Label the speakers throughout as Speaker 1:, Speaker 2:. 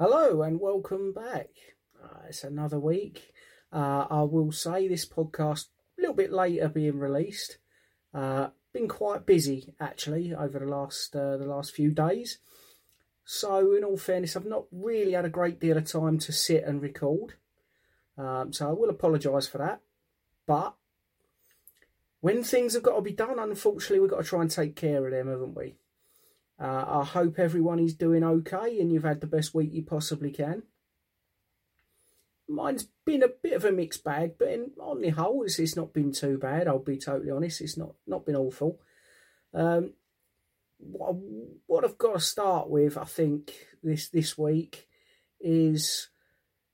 Speaker 1: Hello and welcome back. Uh, it's another week. Uh, I will say this podcast a little bit later being released. Uh, been quite busy actually over the last uh, the last few days. So in all fairness, I've not really had a great deal of time to sit and record. Um, so I will apologise for that. But when things have got to be done, unfortunately, we've got to try and take care of them, haven't we? Uh, I hope everyone is doing okay and you've had the best week you possibly can. Mine's been a bit of a mixed bag, but in, on the whole, it's, it's not been too bad. I'll be totally honest; it's not not been awful. Um, what, what I've got to start with, I think, this this week is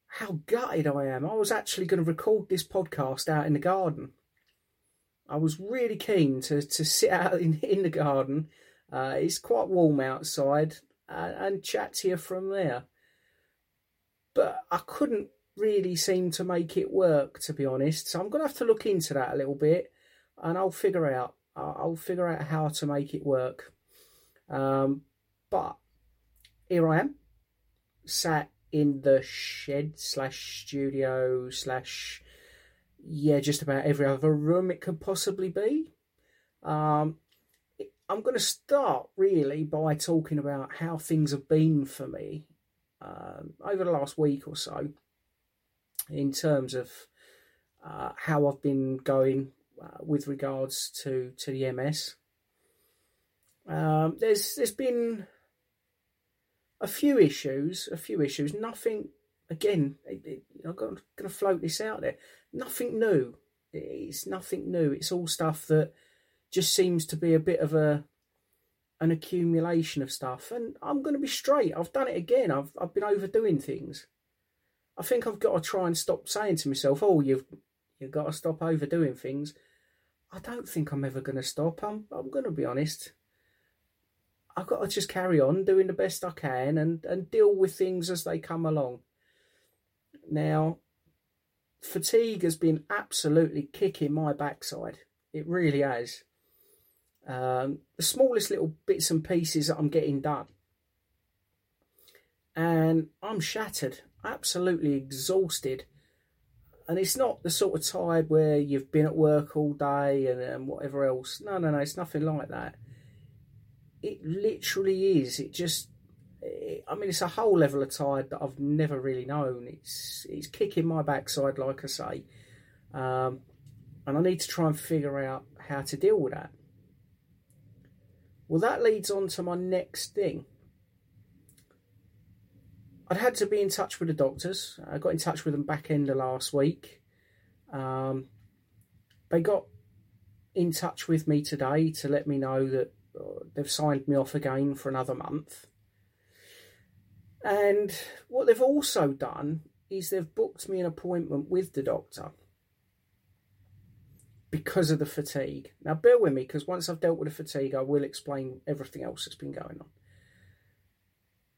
Speaker 1: how gutted I am. I was actually going to record this podcast out in the garden. I was really keen to to sit out in in the garden uh, it's quite warm outside and, and chat to you from there. But I couldn't really seem to make it work, to be honest. So I'm going to have to look into that a little bit and I'll figure out. I'll figure out how to make it work. Um, but here I am, sat in the shed slash studio slash yeah, just about every other room it could possibly be. Um, I'm going to start really by talking about how things have been for me um, over the last week or so in terms of uh, how I've been going uh, with regards to, to the MS. Um, there's there's been a few issues, a few issues. Nothing again. It, it, I'm going to float this out there. Nothing new. It's nothing new. It's all stuff that just seems to be a bit of a an accumulation of stuff. And I'm going to be straight. I've done it again. I've I've been overdoing things. I think I've got to try and stop saying to myself, "Oh, you've you've got to stop overdoing things." I don't think I'm ever going to stop. I'm I'm going to be honest. I've got to just carry on doing the best I can and and deal with things as they come along. Now, fatigue has been absolutely kicking my backside. It really has. Um, the smallest little bits and pieces that I'm getting done. And I'm shattered, absolutely exhausted. And it's not the sort of tired where you've been at work all day and, and whatever else. No, no, no, it's nothing like that. It literally is. It just, it, I mean, it's a whole level of tired that I've never really known. It's it's kicking my backside, like I say. Um, and I need to try and figure out how to deal with that. Well, that leads on to my next thing. I'd had to be in touch with the doctors. I got in touch with them back end of last week. Um, they got in touch with me today to let me know that uh, they've signed me off again for another month. And what they've also done is they've booked me an appointment with the doctor because of the fatigue. Now, bear with me because once I've dealt with the fatigue, I will explain everything else that's been going on.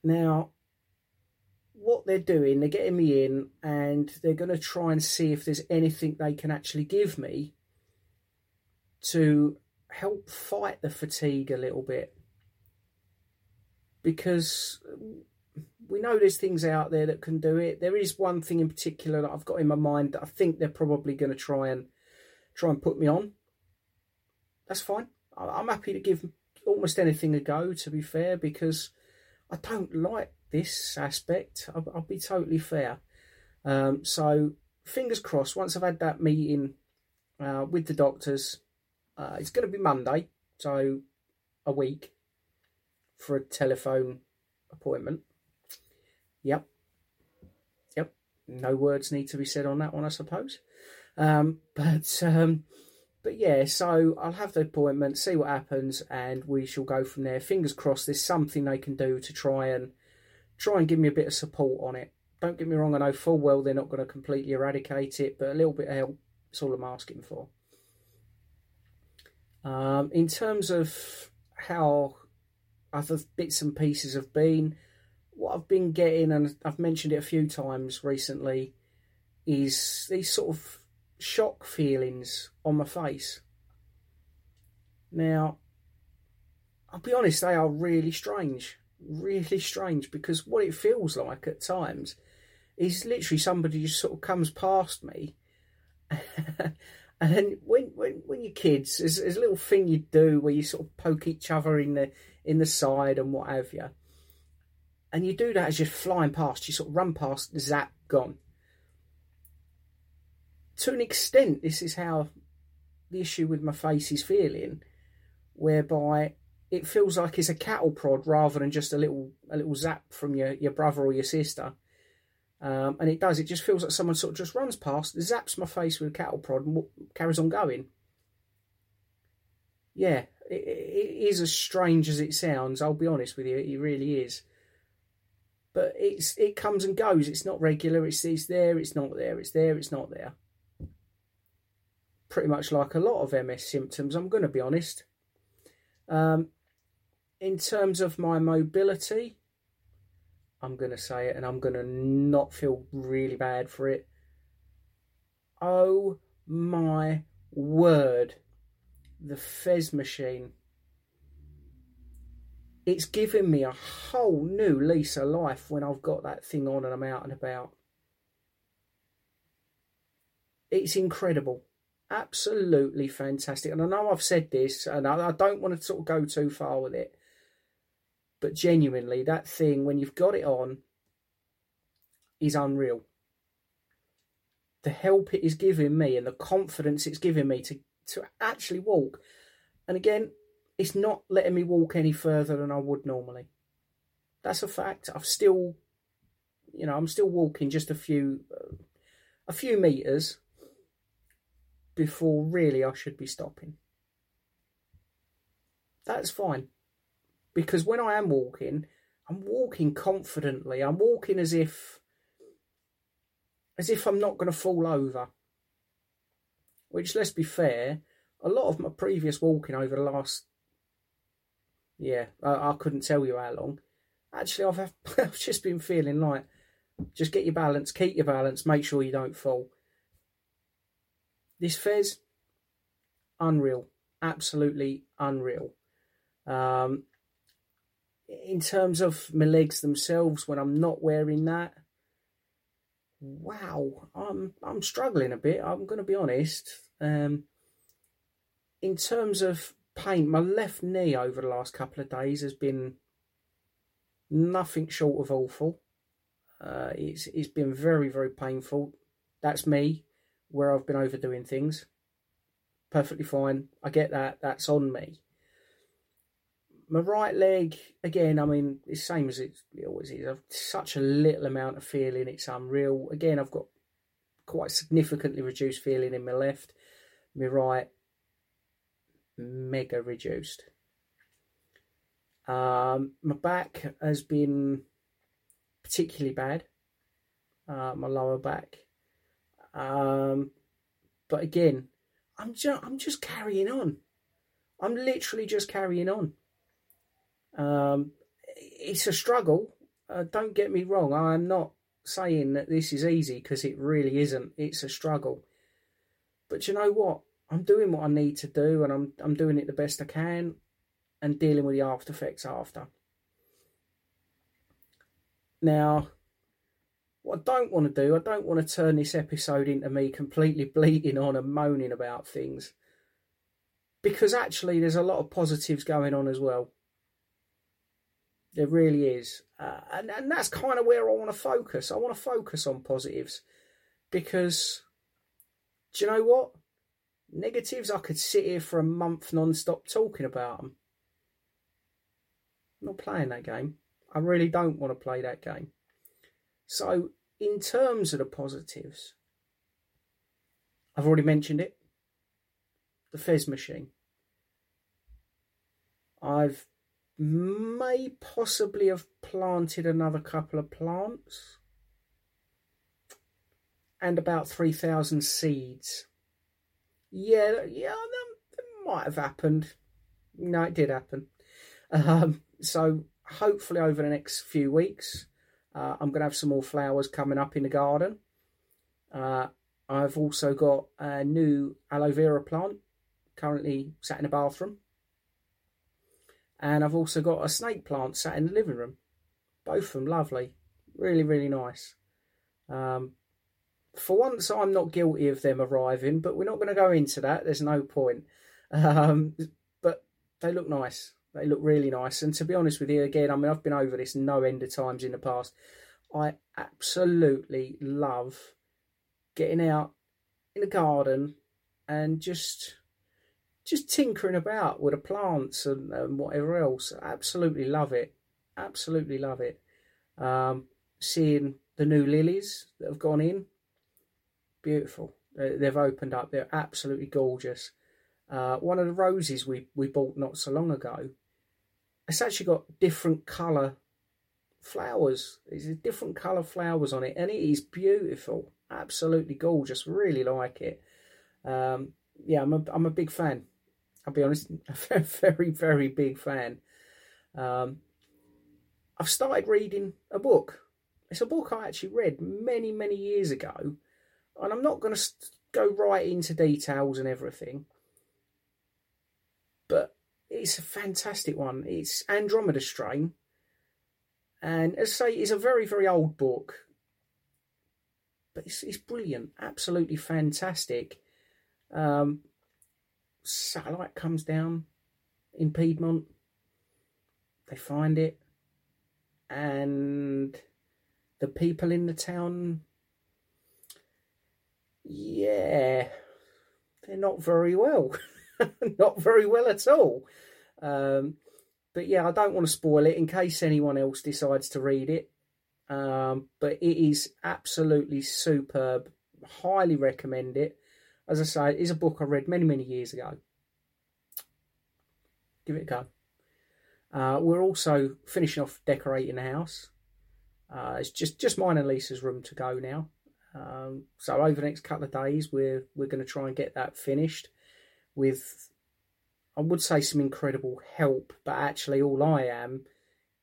Speaker 1: Now, what they're doing, they're getting me in and they're going to try and see if there's anything they can actually give me to help fight the fatigue a little bit. Because we know there's things out there that can do it. There is one thing in particular that I've got in my mind that I think they're probably going to try and try and put me on. That's fine. I'm happy to give almost anything a go, to be fair, because I don't like this aspect. I'll, I'll be totally fair. Um, so, fingers crossed, once I've had that meeting uh, with the doctors, uh, it's going to be Monday, so a week for a telephone appointment. Yep. Yep. No words need to be said on that one, I suppose. Um, but um, but yeah, so I'll have the appointment, see what happens, and we shall go from there. Fingers crossed, there's something they can do to try and try and give me a bit of support on it. Don't get me wrong, I know full well they're not going to completely eradicate it, but a little bit of help is all I'm asking for. Um, in terms of how other bits and pieces have been, what I've been getting, and I've mentioned it a few times recently, is these sort of shock feelings on my face. Now, I'll be honest, they are really strange. really strange because what it feels like at times is literally somebody just sort of comes past me. and then when, when, when you're kids, there's, there's a little thing you do where you sort of poke each other in the in the side and what have you. And you do that as you're flying past, you sort of run past, zap, gone. To an extent, this is how the issue with my face is feeling, whereby it feels like it's a cattle prod rather than just a little a little zap from your, your brother or your sister. Um, and it does. It just feels like someone sort of just runs past, zaps my face with a cattle prod, and carries on going. Yeah, it, it is as strange as it sounds. I'll be honest with you, it really is. But it's it comes and goes. It's not regular. It's it's there. It's not there. It's there. It's not there. Pretty much like a lot of MS symptoms. I'm going to be honest. Um, in terms of my mobility, I'm going to say it and I'm going to not feel really bad for it. Oh my word. The FES machine. It's given me a whole new lease of life when I've got that thing on and I'm out and about. It's incredible. Absolutely fantastic. And I know I've said this and I don't want to sort of go too far with it but genuinely, that thing, when you've got it on, is unreal. The help it is giving me and the confidence it's giving me to, to actually walk. And again, it's not letting me walk any further than I would normally. That's a fact. I've still, you know, I'm still walking just a few, uh, a few meters before really I should be stopping. That's fine because when I am walking, I'm walking confidently. I'm walking as if as if I'm not going to fall over. Which, let's be fair, a lot of my previous walking over the last yeah, I, I couldn't tell you how long. Actually, I've I've just been feeling like just get your balance, keep your balance, make sure you don't fall. This FES, unreal, absolutely unreal. Um, in terms of my legs themselves, when I'm not wearing that, wow, I'm I'm struggling a bit. I'm going to be honest. Um, in terms of pain, my left knee over the last couple of days has been nothing short of awful. Uh, it's it's been very very painful. That's me, where I've been overdoing things. Perfectly fine. I get that. That's on me my right leg again. I mean, it's same as it always is. I've such a little amount of feeling; it's unreal. Again, I've got quite significantly reduced feeling in my left. My right, mega reduced. Um, my back has been particularly bad. Uh, my lower back. Um, but again, I'm just I'm just carrying on. I'm literally just carrying on. Um, it's a struggle. Uh, don't get me wrong. I'm not saying that this is easy because it really isn't. It's a struggle. But you know what? I'm doing what I need to do, and I'm I'm doing it the best I can, and dealing with the after effects after. Now, what I don't want to do, I don't want to turn this episode into me completely bleating on and moaning about things, because actually there's a lot of positives going on as well. There really is. Uh, and, and that's kind of where I want to focus. I want to focus on positives because do you know what? Negatives, I could sit here for a month non stop talking about them. I'm not playing that game. I really don't want to play that game. So, in terms of the positives, I've already mentioned it the FES machine. I've may possibly have planted another couple of plants and about 3,000 seeds. Yeah, yeah, that, might have happened. No, it did happen. Um, so hopefully over the next few weeks, uh, I'm going to have some more flowers coming up in the garden. Uh, I've also got a new aloe vera plant currently sat in the bathroom And I've also got a snake plant sat in the living room. Both of them lovely. Really, really nice. Um, for once, I'm not guilty of them arriving, but we're not going to go into that. There's no point. Um, but they look nice. They look really nice. And to be honest with you, again, I mean, I've been over this no end of times in the past. I absolutely love getting out in the garden and just just tinkering about with the plants and, and whatever else. Absolutely love it. Absolutely love it. Um, seeing the new lilies that have gone in, beautiful. They've opened up. They're absolutely gorgeous. Uh, one of the roses we, we bought not so long ago, it's actually got different colour flowers. There's different colour flowers on it, and it is beautiful. Absolutely gorgeous. Really like it. Um, yeah, I'm a, I'm a big fan. I'll be honest, a very, very big fan. Um, I've started reading a book. It's a book I actually read many, many years ago, and I'm not going to go right into details and everything, but it's a fantastic one. It's Andromeda Strain, and as I say, it's a very, very old book, but it's, it's brilliant, absolutely fantastic. Um, satellite comes down in Piedmont. They find it, and the people in the town, yeah, they're not very well. not very well at all. Um, but yeah, I don't want to spoil it in case anyone else decides to read it. Um, but it is absolutely superb. Highly recommend it as I say, it is a book I read many, many years ago. Give it a go. Uh, we're also finishing off decorating the house. Uh, it's just, just mine and Lisa's room to go now. Um, so over the next couple of days, we're we're going to try and get that finished with, I would say, some incredible help. But actually, all I am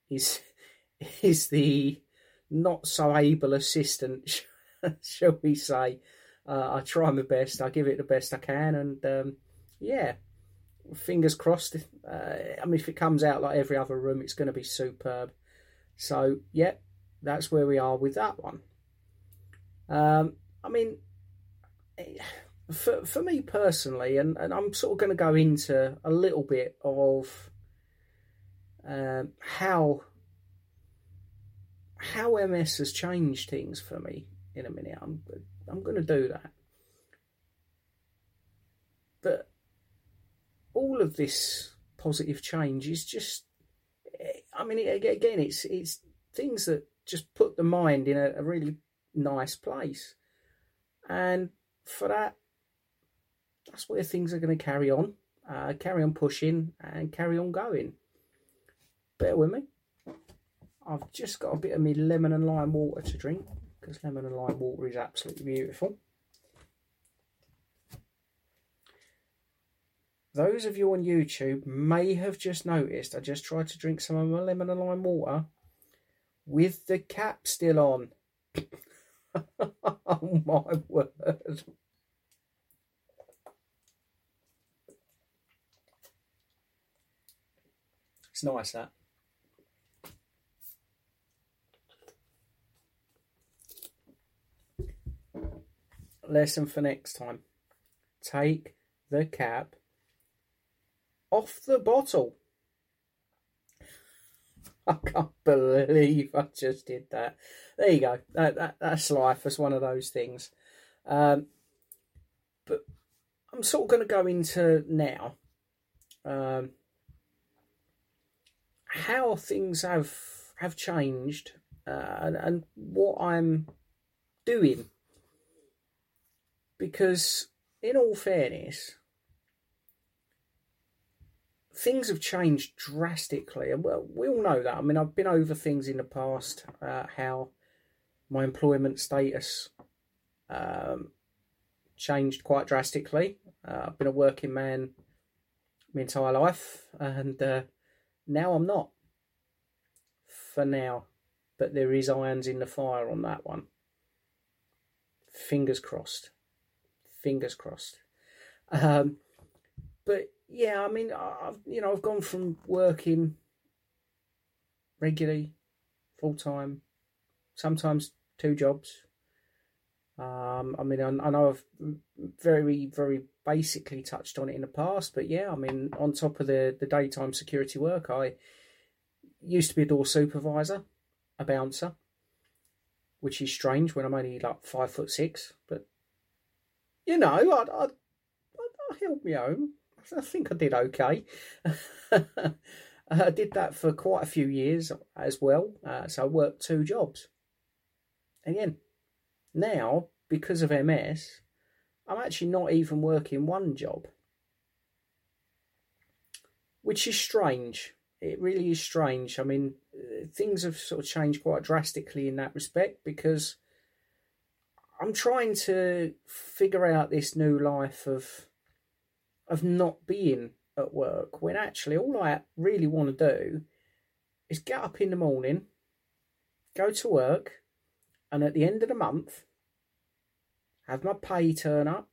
Speaker 1: is is the not so able assistant, shall we say? Uh, I try my best. I give it the best I can, and um, yeah, fingers crossed. Uh, I mean, if it comes out like every other room, it's going to be superb. So yeah, that's where we are with that one. Um, I mean, for for me personally, and, and I'm sort of going to go into a little bit of um, how how MS has changed things for me in a minute. I'm I'm going to do that. But all of this positive change is just, I mean, again, it's it's things that just put the mind in a, a really nice place, and for that, that's where things are going to carry on, uh, carry on pushing, and carry on going. Bear with me. I've just got a bit of me lemon and lime water to drink because lemon and lime water is absolutely beautiful. Those of you on YouTube may have just noticed I just tried to drink some of my lemon and lime water with the cap still on. oh my word. It's nice that. lesson for next time. Take the cap off the bottle. I can't believe I just did that. There you go. That, that that's life. That's one of those things. Um, but I'm sort of going to go into now um, how things have have changed uh, and, and what I'm doing because, in all fairness, things have changed drastically. And well, we all know that. I mean, I've been over things in the past, uh, how my employment status um, changed quite drastically. Uh, I've been a working man my entire life, and uh, now I'm not. For now, but there is irons in the fire on that one. Fingers crossed fingers crossed. Um, but yeah, I mean, I've you know I've gone from working regularly, full time, sometimes two jobs. Um, I mean, I, I, know I've very, very basically touched on it in the past, but yeah, I mean, on top of the the daytime security work, I used to be a door supervisor, a bouncer, which is strange when I'm only like five foot six, but you know, I, I, I held my own. I think I did okay. I did that for quite a few years as well. Uh, so I worked two jobs. Again, now, because of MS, I'm actually not even working one job. Which is strange. It really is strange. I mean, uh, things have sort of changed quite drastically in that respect because I'm trying to figure out this new life of of not being at work when actually all I really want to do is get up in the morning, go to work, and at the end of the month, have my pay turn up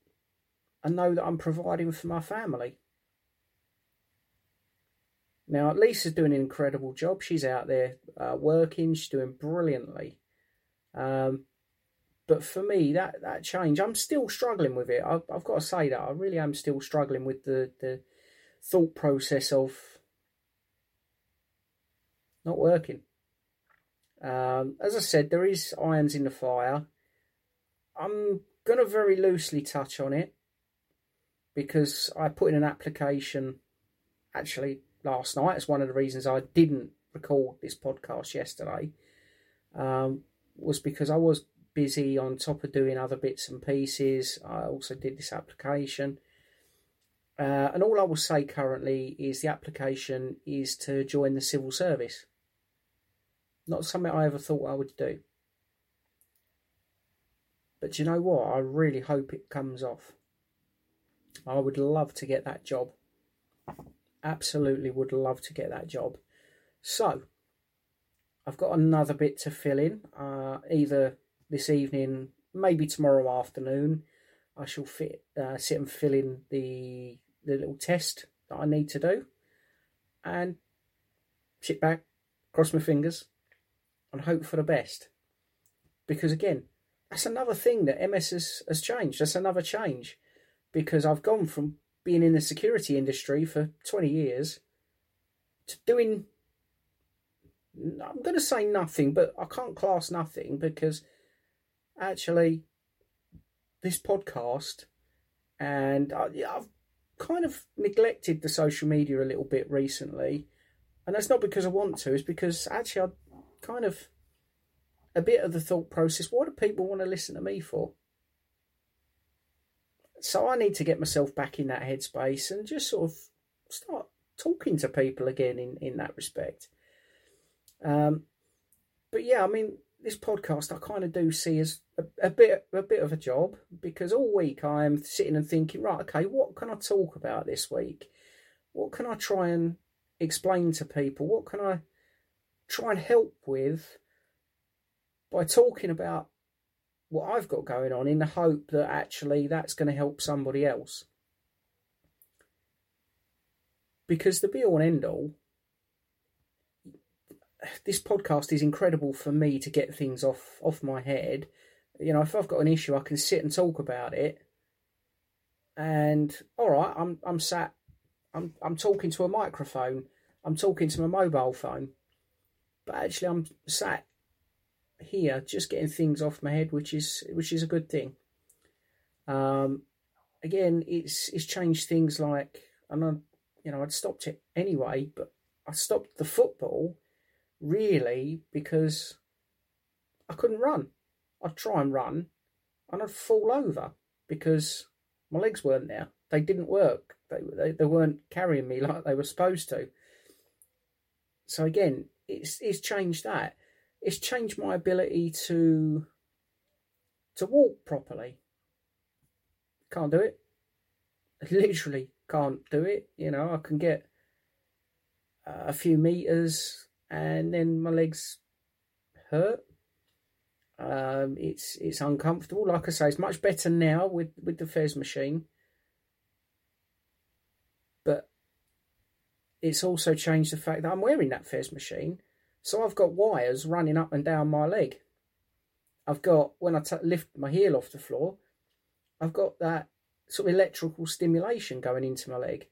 Speaker 1: and know that I'm providing for my family. Now, Lisa's doing an incredible job. She's out there uh, working, she's doing brilliantly. Um, but for me, that that change, I'm still struggling with it. I've, I've got to say that I really am still struggling with the the thought process of not working. Um, as I said, there is irons in the fire. I'm going to very loosely touch on it because I put in an application actually last night. It's one of the reasons I didn't record this podcast yesterday. Um, was because I was busy on top of doing other bits and pieces. I also did this application. Uh, and all I will say currently is the application is to join the civil service. Not something I ever thought I would do. But you know what? I really hope it comes off. I would love to get that job. Absolutely would love to get that job. So, I've got another bit to fill in. Uh, either this evening, maybe tomorrow afternoon, I shall fit, uh, sit and fill in the the little test that I need to do, and sit back, cross my fingers, and hope for the best. Because again, that's another thing that MS has, has changed. That's another change, because I've gone from being in the security industry for twenty years to doing I'm going to say nothing, but I can't class nothing because actually this podcast and I, I've kind of neglected the social media a little bit recently. And that's not because I want to, it's because actually I kind of a bit of the thought process what do people want to listen to me for? So I need to get myself back in that headspace and just sort of start talking to people again in, in that respect. Um, but yeah, I mean, this podcast I kind of do see as a, a, bit a bit of a job because all week I am sitting and thinking, right, okay, what can I talk about this week? What can I try and explain to people? What can I try and help with by talking about what I've got going on in the hope that actually that's going to help somebody else? Because the be all and end all this podcast is incredible for me to get things off off my head. You know, if I've got an issue, I can sit and talk about it. And all right, I'm I'm sat, I'm I'm talking to a microphone, I'm talking to my mobile phone, but actually I'm sat here just getting things off my head, which is which is a good thing. Um, again, it's it's changed things like, and I, you know, I'd stopped it anyway, but I stopped the football really because I couldn't run. I'd try and run and I'd fall over because my legs weren't there. They didn't work. They, they, they weren't carrying me like they were supposed to. So again, it's it's changed that. It's changed my ability to to walk properly. Can't do it. Literally can't do it. You know, I can get a few meters and then my legs hurt. Um, it's it's uncomfortable. Like I say, it's much better now with with the FES machine. But it's also changed the fact that I'm wearing that FES machine. So I've got wires running up and down my leg. I've got, when I lift my heel off the floor, I've got that sort of electrical stimulation going into my leg.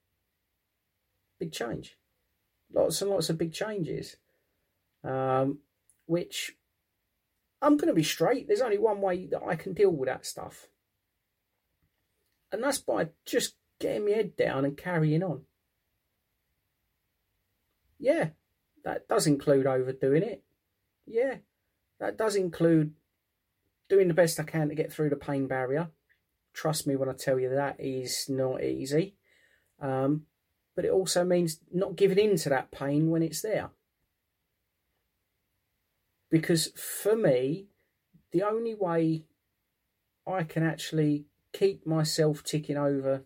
Speaker 1: Big change. Lots and lots of big changes. Um, which I'm going to be straight. There's only one way that I can deal with that stuff. And that's by just getting my head down and carrying on. Yeah, that does include overdoing it. Yeah, that does include doing the best I can to get through the pain barrier. Trust me when I tell you that is not easy. Um, but it also means not giving in to that pain when it's there. Because for me, the only way I can actually keep myself ticking over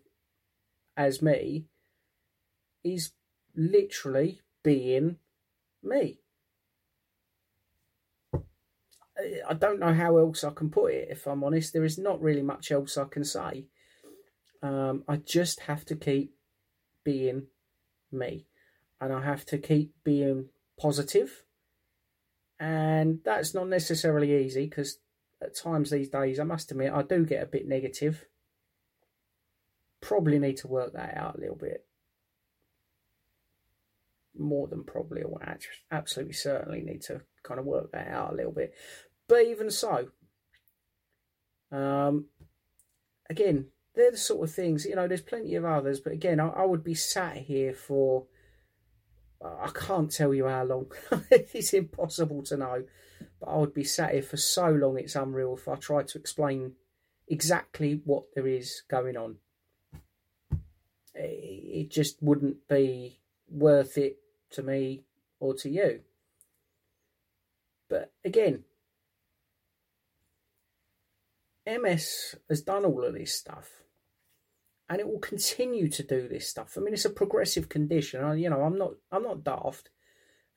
Speaker 1: as me is literally being me. I don't know how else I can put it, if I'm honest. There is not really much else I can say. Um, I just have to keep being me. And I have to keep being positive. And that's not necessarily easy because at times these days, I must admit, I do get a bit negative. Probably need to work that out a little bit. More than probably, or absolutely certainly need to kind of work that out a little bit. But even so, um, again, they're the sort of things, you know, there's plenty of others, but again, I, I would be sat here for, I can't tell you how long. it's impossible to know. But I would be sat here for so long, it's unreal if I tried to explain exactly what there is going on. It just wouldn't be worth it to me or to you. But again, MS has done all of this stuff and it will continue to do this stuff. I mean, it's a progressive condition. I, you know, I'm not, I'm not daft.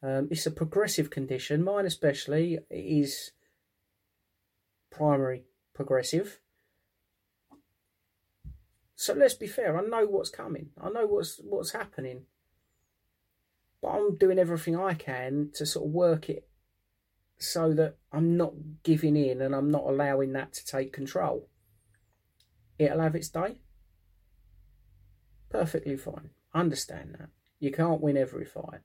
Speaker 1: Um, it's a progressive condition. Mine, especially, is primary progressive. So let's be fair. I know what's coming. I know what's what's happening. But I'm doing everything I can to sort of work it so that I'm not giving in and I'm not allowing that to take control. It'll have its day. Perfectly fine. Understand that. You can't win every fight.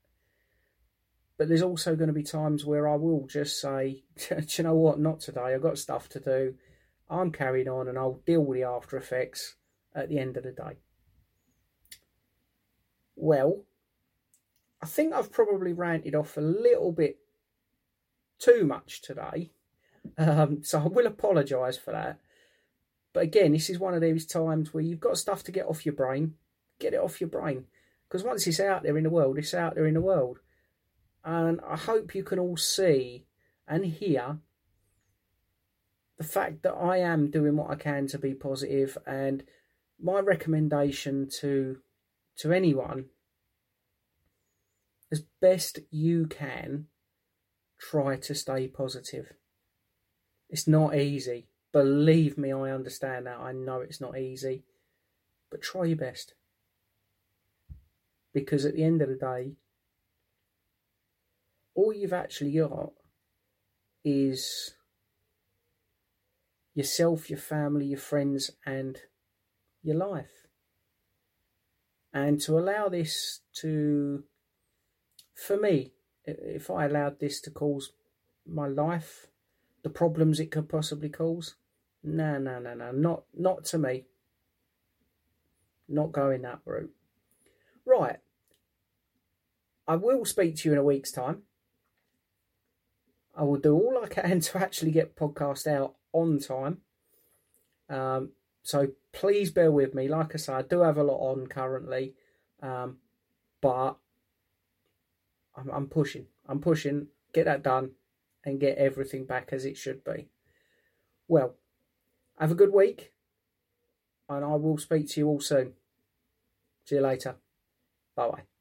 Speaker 1: But there's also going to be times where I will just say, do you know what, not today. I've got stuff to do. I'm carrying on and I'll deal with the after effects at the end of the day. Well, I think I've probably ranted off a little bit too much today. Um, so I will apologise for that. But again, this is one of those times where you've got stuff to get off your brain. Get it off your brain. Because once it's out there in the world, it's out there in the world. And I hope you can all see and hear the fact that I am doing what I can to be positive and my recommendation to to anyone as best you can try to stay positive. It's not easy. Believe me, I understand that. I know it's not easy. But try your best. Because at the end of the day, all you've actually got is yourself, your family, your friends, and your life. And to allow this to, for me, if I allowed this to cause my life, the problems it could possibly cause, no, no, no, no, not not to me. Not going that route. Right. I will speak to you in a week's time. I will do all I can to actually get podcast out on time. Um, so please bear with me. Like I say, I do have a lot on currently, um, but I'm, I'm pushing. I'm pushing. Get that done and get everything back as it should be. Well, have a good week, and I will speak to you all soon. See you later. Bye bye.